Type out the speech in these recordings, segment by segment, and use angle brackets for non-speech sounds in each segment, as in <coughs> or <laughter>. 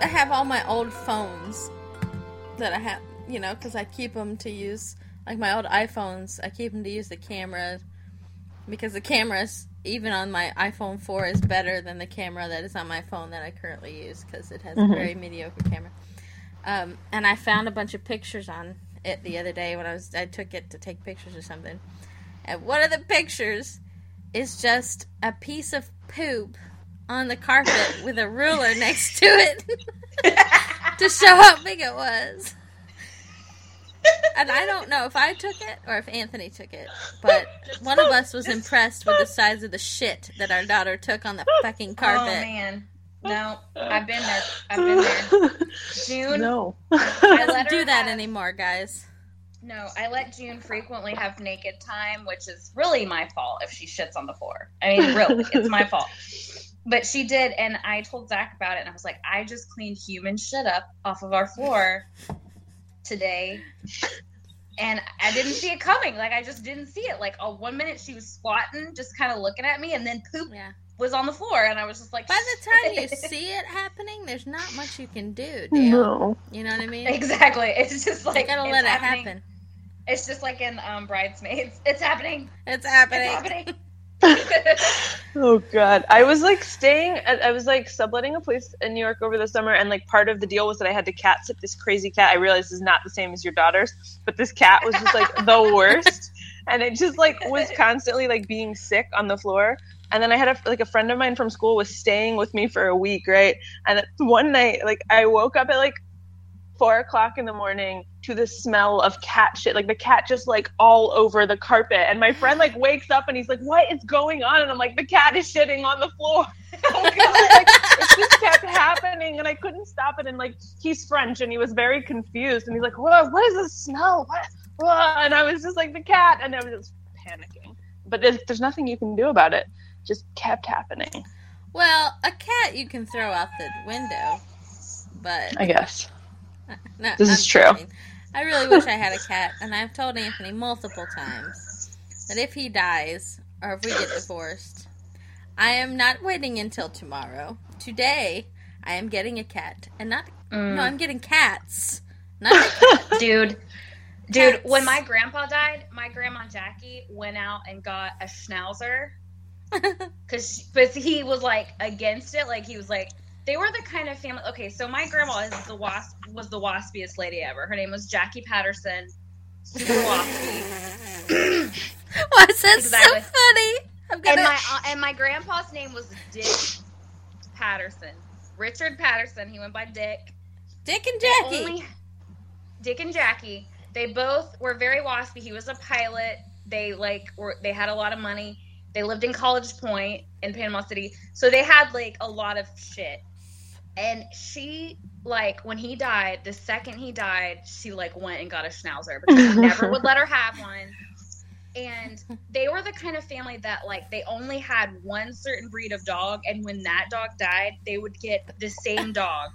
I have all my old phones that I have, you know, because I keep them to use, like my old iPhones, I keep them to use the camera because the cameras, even on my iPhone 4, is better than the camera that is on my phone that I currently use because it has Mhm. a very mediocre camera. Um, and I found a bunch of pictures on it the other day when I was I took it to take pictures or something. And one of the pictures is just a piece of poop on the carpet with a ruler next to it <laughs> to show how big it was. And I don't know if I took it or if Anthony took it, but one of us was impressed with the size of the shit that our daughter took on the fucking oh, carpet. Oh man, no, I've been there. I've been there. June, no. I Doesn't let do that have- anymore, guys. No, I let June frequently have naked time, which is really my fault if she shits on the floor. I mean, really, it's my fault. But she did, and I told Zach about it, and I was like, I just cleaned human shit up off of our floor today, and I didn't see it coming. Like, I just didn't see it. Like, oh, one minute she was squatting, just kind of looking at me, and then poop Yeah. was on the floor, and I was just like, By the time you see it happening, there's not much you can do, Dale. No. You know what I mean? exactly. <laughs> It's just You like gotta let it happening. happen. It's just like in um, Bridesmaids. It's happening. It's happening. It's happening. <laughs> <laughs> Oh god, I was like staying. At, I was like subletting a place in New York over the summer, and like part of the deal was that I had to cat sit this crazy cat. I realized is not the same as your daughter's, but this cat was just like the <laughs> worst, and it just like was constantly like being sick on the floor. And then I had a like a friend of mine from school was staying with me for a week, right? And one night, like I woke up at like four o'clock in the morning to the smell of cat shit. Like the cat just like all over the carpet. And my friend like wakes up and he's like, What is going on? And I'm like, The cat is shitting on the floor. <laughs> oh god. Like, it just kept happening and I couldn't stop it. And like he's French and he was very confused and he's like, Whoa, what is this smell? What Whoa. and I was just like the cat and I was just panicking. But there's, there's nothing you can do about it. Just kept happening. Well, a cat you can throw out the window, but I guess. <laughs> no, This I'm is true. kidding. I really wish I had a cat, and I've told Anthony multiple times that if he dies or if we get divorced, I am not waiting until tomorrow. Today, I am getting a cat, and not no, mm. I'm getting cats, not cat. <laughs> dude. Dude, Cats. when my grandpa died, my grandma Jackie went out and got a schnauzer <laughs> because but he was like against it. Like he was like they were the kind of family. Okay, so my grandma is the wasp was the waspiest lady ever. Her name was Jackie Patterson. Super waspy. <coughs> Why is that Exactly. so funny? I'm and gonna. my uh, and my grandpa's name was Dick Patterson. Richard Patterson. He went by Dick. Dick and Jackie. Only Dick and Jackie. They both were very waspy. He was a pilot. They like were they had a lot of money. They lived in College Point in Panama City. So they had like a lot of shit. And she like when he died, the second he died, she like went and got a schnauzer because he never would let her have one. And they were the kind of family that like they only had one certain breed of dog and when that dog died, they would get the same dog.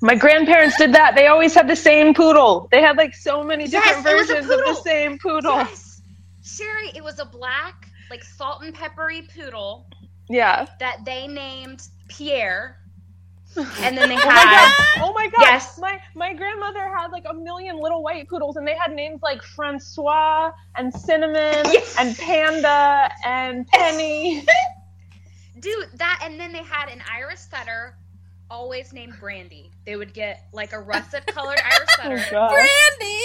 My grandparents did that. They always had the same poodle. They had like so many different a versions of the same poodle. Yes. Sherry, it was a black, like salt and peppery poodle Yeah. that they named Pierre. And then they Oh my had god! Oh my god! Yes. My my grandmother had like a million little white poodles, and they had names like Francois and Cinnamon Yes. and Panda and Penny. <laughs> dude that and then they had an Irish setter always named Brandy. They would get like a russet colored Irish <laughs> oh setter. god! Brandy.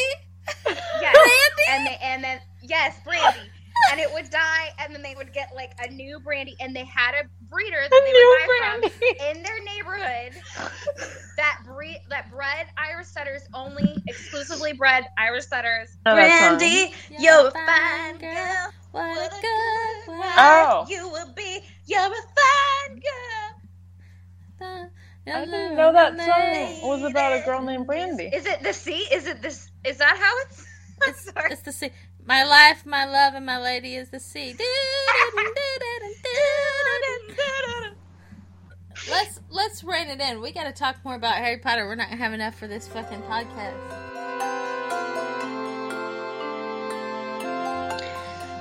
Yes. Brandy. And they and then yes, Brandy. And it would die and then they would get like a new brandy and they had a breeder that A they new would buy Brandy. from <laughs> in their neighborhood that breed that bred Irish setters only exclusively bred Irish setters. Oh, Brandy, You're you're a a fine girl. What What a a good good one. wife Oh. you will be. You're a fine girl. I didn't know that song was about a girl named Brandy. Is it the sea? Is it this? Is that how it's? <laughs> I'm It's, sorry. it's the sea. My life, my love, and my lady is the sea. Let's let's rein it in. We got to talk more about Harry Potter. We're not gonna have enough for this fucking podcast.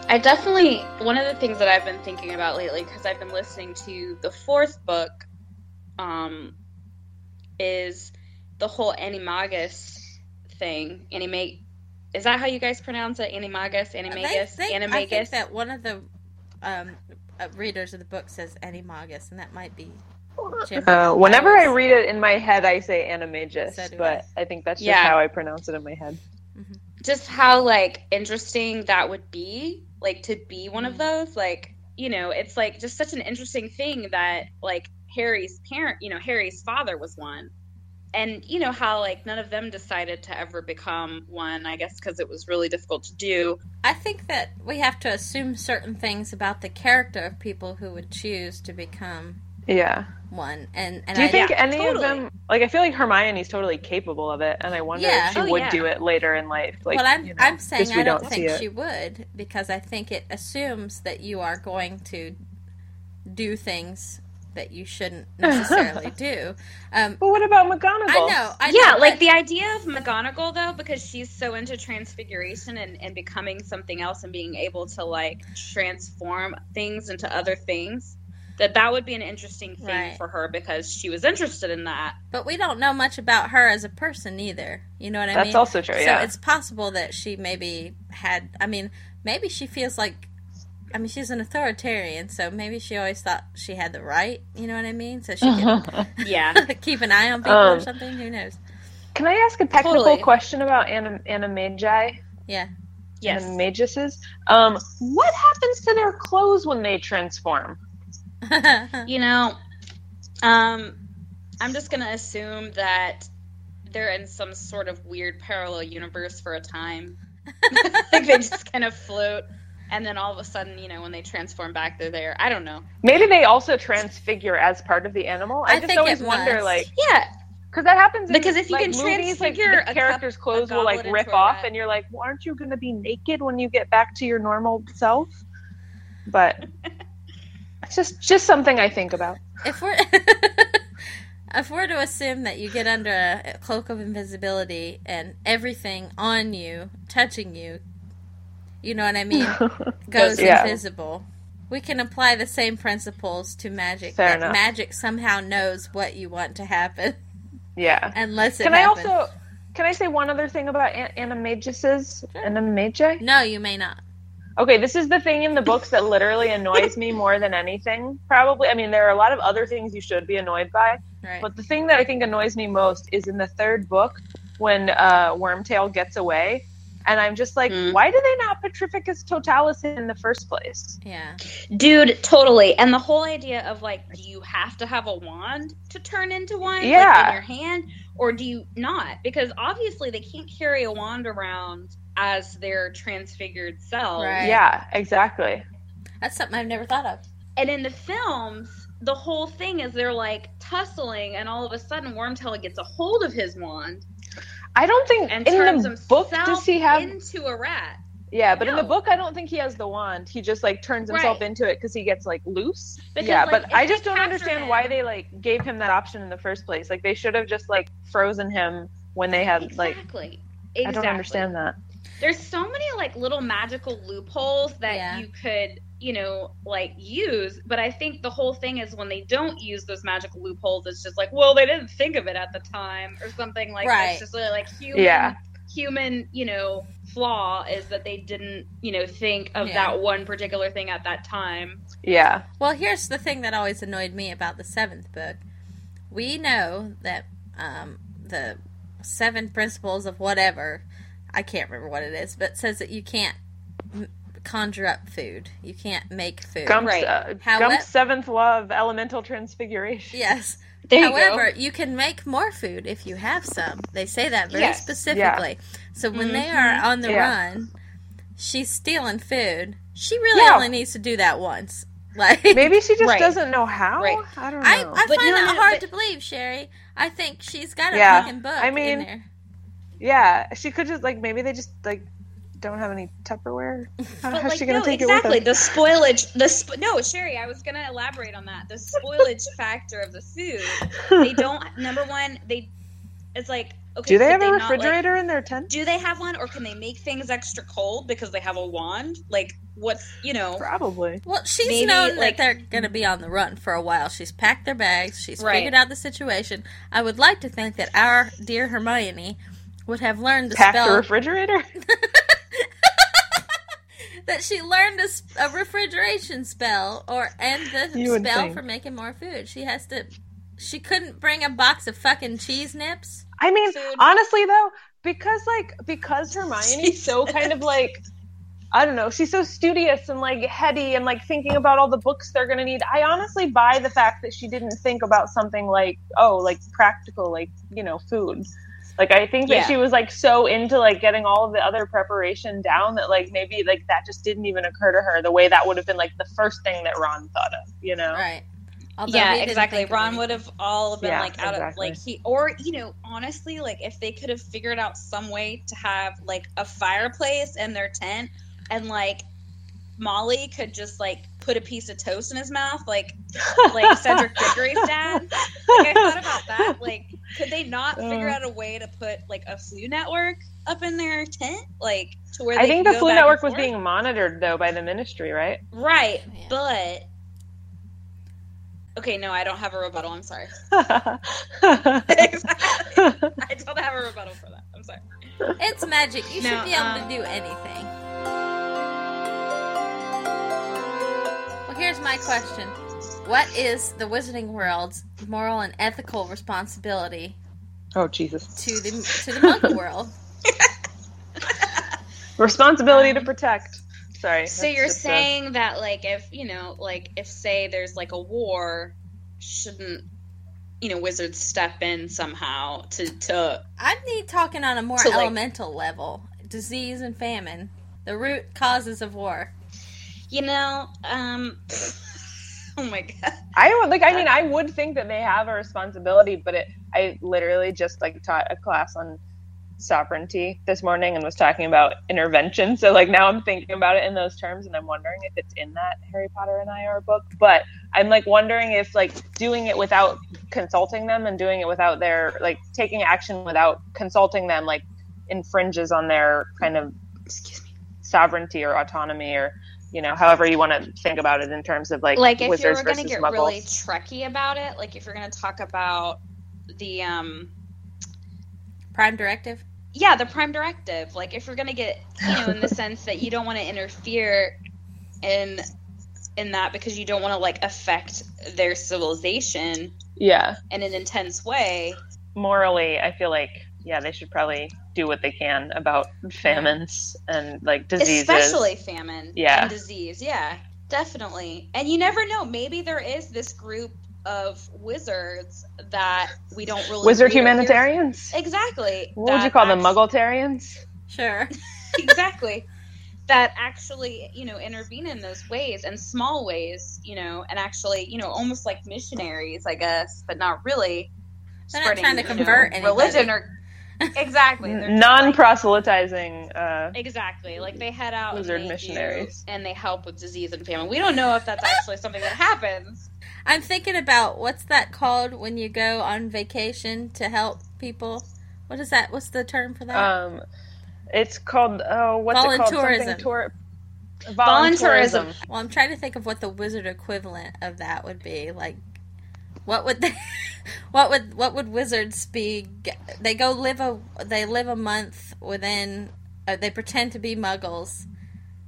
I definitely one of the things that I've been thinking about lately because I've been listening to the fourth book, um, is the whole animagus thing. Anime is that how you guys pronounce it? Animagus, animagus, they- I animagus. think that one of the um, uh, readers of the book says animagus, and that might be Uh, whenever I read it in my head, I say animagus, So but I. think that's just Yeah. how I pronounce it in my head. just how like interesting that would be like to be one Mm. of those like you know it's like just such an interesting thing that like harry's parent you know harry's father was one and you know how like none of them decided to ever become one i guess because it was really difficult to do I think that we have to assume certain things about the character of people who would choose to become Yeah. one. And, and Do you I, think yeah, any of them like I feel like Hermione's totally capable of it and I wonder Yeah. if she Oh, would yeah. do it later in life. Like well, I'm you know, I'm saying just we I don't, think she would because I think it assumes that you are going to do things that you shouldn't <laughs> necessarily do. Um, But what about McGonagall? I know, I yeah know, like but- the idea of mcgonagall though because she's so into transfiguration and, and becoming something else and being able to like transform things into other things that that would be an interesting thing Right. for her because she was interested in that but we don't know much about her as a person either. You know what I That's mean? also true, So yeah. it's possible that she maybe had. I mean, maybe she feels like. I mean, she's an authoritarian, so maybe she always thought she had the right. You know what I mean? So she could <laughs> yeah <laughs> keep an eye on people or Um, something. Who knows? Can I ask a technical Totally. question about anim- animagi? Yeah. yes Animaguses? Um, what happens to their clothes when they transform? <laughs> You know, um, I'm just gonna assume that they're in some sort of weird parallel universe for a time. like they just kind of float, and then all of a sudden, you know, when they transform back, they're there. I don't know. Maybe they also transfigure as part of the animal. I, I just think always it wonder, must. like, Yeah, because that happens. In, Because if you like, can movies, like, the character's cup- clothes will like rip off, and you're like, well, aren't you going to be naked when you get back to your normal self? But <laughs> it's just just something I think about. if we're <laughs> if we're to assume that you get under a cloak of invisibility and everything on you, touching you, you know what I mean, <laughs> goes Yeah. invisible. We can apply the same principles to magic. Fair that enough. magic somehow knows what you want to happen yeah. <laughs> and lets it Can I also can I say one other thing about an- animaguses? Animagi? No, you may not. Okay, this is the thing in the books that literally annoys me more than anything. Probably, I mean, there are a lot of other things you should be annoyed by, Right. but the thing that I think annoys me most is in the third book when uh, Wormtail gets away, and I'm just like, Hmm. why do they not Petrificus Totalis in the first place? yeah. dude, totally. And the whole idea of like, do you have to have a wand to turn into one? like, Yeah. in your hand, or do you not? Because obviously they can't carry a wand around as their transfigured self. Right. Yeah, exactly. That's something I've never thought of. And in the films, the whole thing is they're like tussling, and all of a sudden Wormtail gets a hold of his wand I don't think and in turns the book does he have. into a rat. yeah, but in the book, I don't think he has the wand. He just like turns himself Right. into it because he gets like loose. Because, yeah, like, but I just don't understand him- why they like gave him that option in the first place. Like they should have just like frozen him when they had like. Exactly. I don't understand that. there's so many like little magical loopholes that Yeah. you could you know like use but i think the whole thing is when they don't use those magical loopholes it's just like well they didn't think of it at the time or something like Right. it's just really like human Yeah. human you know flaw is that they didn't you know think of Yeah. that one particular thing at that time Yeah. Well, here's the thing that always annoyed me about the seventh book. We know that um, the seven principles of whatever, I can't remember what it is, but it says that you can't m- conjure up food. You can't make food. Gump's, Right. uh, How Gump's what- seventh law of elemental transfiguration. Yes. <laughs> there However, you can make more food if you have some. They say that very Yes. specifically. So when they are on the Mm-hmm. Yeah. run, she's stealing food. She really Yeah. only needs to do that once. <laughs> Like Maybe she just Right. doesn't know how. Right. I don't know. I, I But find no, that no, hard but- to believe, Sherry. I think she's got a Yeah, fucking book I mean, in there. yeah, she could just like maybe they just like don't have any Tupperware. <laughs> How, But how's like, she gonna no, take exactly. it with her? The spoilage, the <laughs> sp- no, Sherry. I was gonna elaborate on that. The spoilage <laughs> factor of the food. They don't. Number one, they. It's like okay, Do they could have a not, like- refrigerator in their tent? do they have one, or can they make things extra cold because they have a wand? Like, what's you know? Probably. Well, she's Maybe, known like- that they're going to be on the run for a while. She's packed their bags. She's Right. figured out the situation. I would like to think that our dear Hermione would have learned to Pack the spell refrigerator. That she learned a refrigeration spell or and the You spell for making more food. She has to. She couldn't bring a box of fucking cheese nips. I mean, Food. honestly though, because like because Hermione's <laughs> so kind of like I don't know, she's so studious and like heady and like thinking about all the books they're gonna need. I honestly buy the fact that she didn't think about something like oh, like practical, like you know, food. Like I think that Yeah. she was like so into like getting all of the other preparation down that like maybe like that just didn't even occur to her the way that would have been like the first thing that Ron thought of, you know? Right. Although yeah, exactly. Ron would have all been Yeah, like out exactly. of like he or you know honestly like if they could have figured out some way to have like a fireplace in their tent and like Molly could just like put a piece of toast in his mouth like like <laughs> Cedric Diggory's dad. Like I thought about that. Like could they not figure Uh. out a way to put like a Floo network up in their tent like to where they I think the Floo Network was being monitored though by the ministry, right? right, Yeah. but okay, no, I don't have a rebuttal. I'm sorry. exactly. <laughs> <laughs> I don't have a rebuttal for that. I'm sorry. It's magic. You should be able um, to do anything. Well, here's my question. What is the Wizarding World's moral and ethical responsibility Oh Jesus! to the to the Muggle world? <laughs> <laughs> Responsibility to Um, protect. Sorry. So you're just a- saying that like if you know like if say there's like a war, shouldn't you know wizards step in somehow to to I need talking on a more So, like- elemental level. Disease and famine, the root causes of war. you know um <laughs> oh my god I would like. I mean, I would think that they have a responsibility, but it. I literally just like taught a class on sovereignty this morning and was talking about intervention. So like now I'm thinking about it in those terms, and I'm wondering if it's in that Harry Potter and I are book. But I'm like wondering if like doing it without consulting them and doing it without their like taking action without consulting them like infringes on their kind of excuse me sovereignty or autonomy or you know however you want to think about it in terms of like like if you wizards were going to get muggles. really trekkie about it like if you're going to talk about the um Prime directive. yeah the prime directive like if you're going to get you know in the <laughs> sense that you don't want to interfere in in that because you don't want to like affect their civilization yeah in an intense way morally i feel like yeah they should probably do what they can about famines and like diseases. Especially famine Yeah. and disease. Yeah definitely. And you never know maybe there is this group of wizards that we don't really wizard read or humanitarians. Exactly. What would you call them actu- muggletarians? Sure. <laughs> <laughs> exactly. That actually you know intervene in those ways and small ways you know and actually you know almost like missionaries i guess but not really. They're not trying to you know, convert anybody. religion or exactly they're just like- non-proselytizing uh Exactly. Like they head out Wizard and they missionaries. do- and they help with disease and famine. We don't know if that's actually something that happens. I'm thinking about what's that called when you go on vacation to help people. What is that? What's the term for that? um it's called oh what's it called Voluntourism. something tour Voluntourism. well, I'm trying to think of what the wizard equivalent of that would be. Like, what would they? <laughs> What would what would wizards be? They go live a they live a month within. Uh, they pretend to be muggles,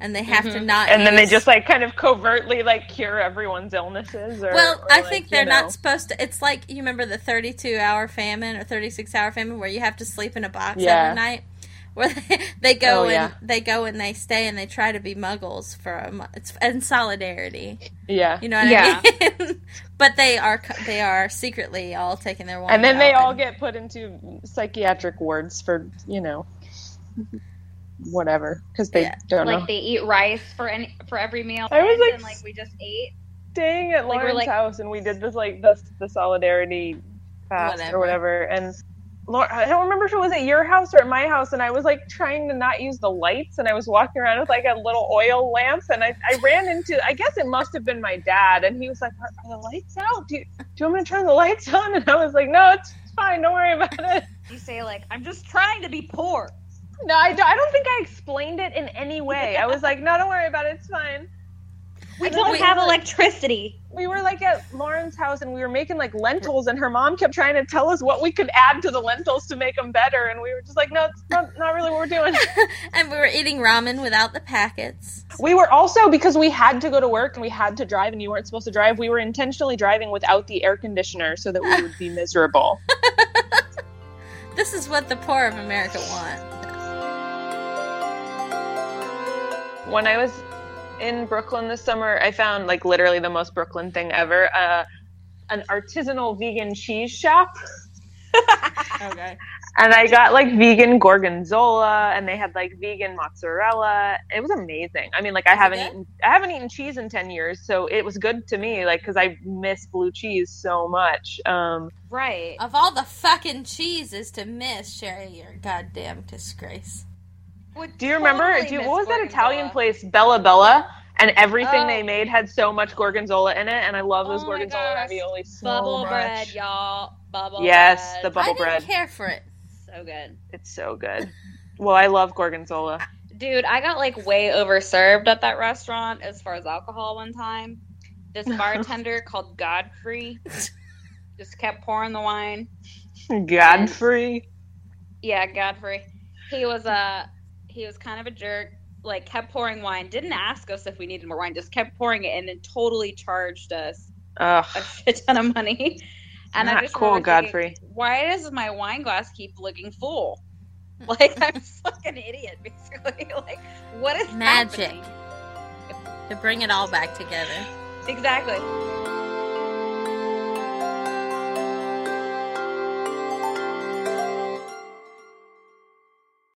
and they have to Mhm. not. and then they just like kind of covertly like cure everyone's illnesses or Well, or, I like, think you they're know. not supposed to. It's like you remember the 32 hour famine or 36 hour famine where you have to sleep in a box Yeah. every night. Where they, they go Oh, and yeah. they go and they stay and they try to be muggles for a month. It's in solidarity. yeah You know what Yeah. I mean? <laughs> but they are they are secretly all taking their wand and then they out all and- get put into psychiatric wards for you know whatever because they Yeah. don't Like know they eat rice for any for every meal. I was like- and like we just ate. staying at Like, we're Lauren's like- house and we did this like the, the solidarity fast Whatever. or whatever and Lauren, I don't remember if it was at your house or at my house and I was like trying to not use the lights and I was walking around with like a little oil lamp and I, I ran into I guess it must have been my dad and he was like are, are the lights out do you, do you want me to turn the lights on and I was like no it's, fine don't worry about it You say like, "I'm just trying to be poor." No, I don't, I don't think I explained it in any way. I was like, no, don't worry about it. It's fine. We And don't have electricity. We were like at Lauren's house and we were making like lentils, and her mom kept trying to tell us what we could add to the lentils to make them better, and we were just like, no, it's not, not really what we're doing. <laughs> and we were eating ramen without the packets. We were also because we had to go to work and we had to drive, and you weren't supposed to drive. We were intentionally driving without the air conditioner so that we would be <laughs> miserable. This is what the poor of America want. when I was in Brooklyn this summer, I found like literally the most Brooklyn thing ever. Uh, an artisanal vegan cheese shop. <laughs> Okay. And I got like vegan gorgonzola and they had like vegan mozzarella. It was amazing. I mean, like I haven't eaten I haven't eaten cheese in 10 years, so it was good to me like cuz I miss blue cheese so much. Um Right. Of all the fucking cheeses to miss, Sherry, you're a goddamn disgrace. Would do you remember totally do you, what was that Italian place Bella Bella? And everything Oh. they made had so much gorgonzola in it, and I love those Oh my gorgonzola gosh. ravioli so Bubble much. bread, y'all. Bubble Yes, bread. the bubble I didn't bread. care for it. So good. It's so good. Well, I love gorgonzola. Dude, I got like way overserved at that restaurant as far as alcohol one time. This <laughs> bartender called Godfrey just kept pouring the wine. Godfrey. Yeah, Godfrey. He was uh he was kind of a jerk. Like kept pouring wine. Didn't ask us if we needed more wine. Just kept pouring it, and then totally charged us Ugh. a shit ton of money. <laughs> And I Not just cool, remember thinking, Godfrey. Why does my wine glass keep looking full? <laughs> Like I'm a <laughs> fucking idiot, basically. Like what is Magic. happening? To bring it all back together. Exactly.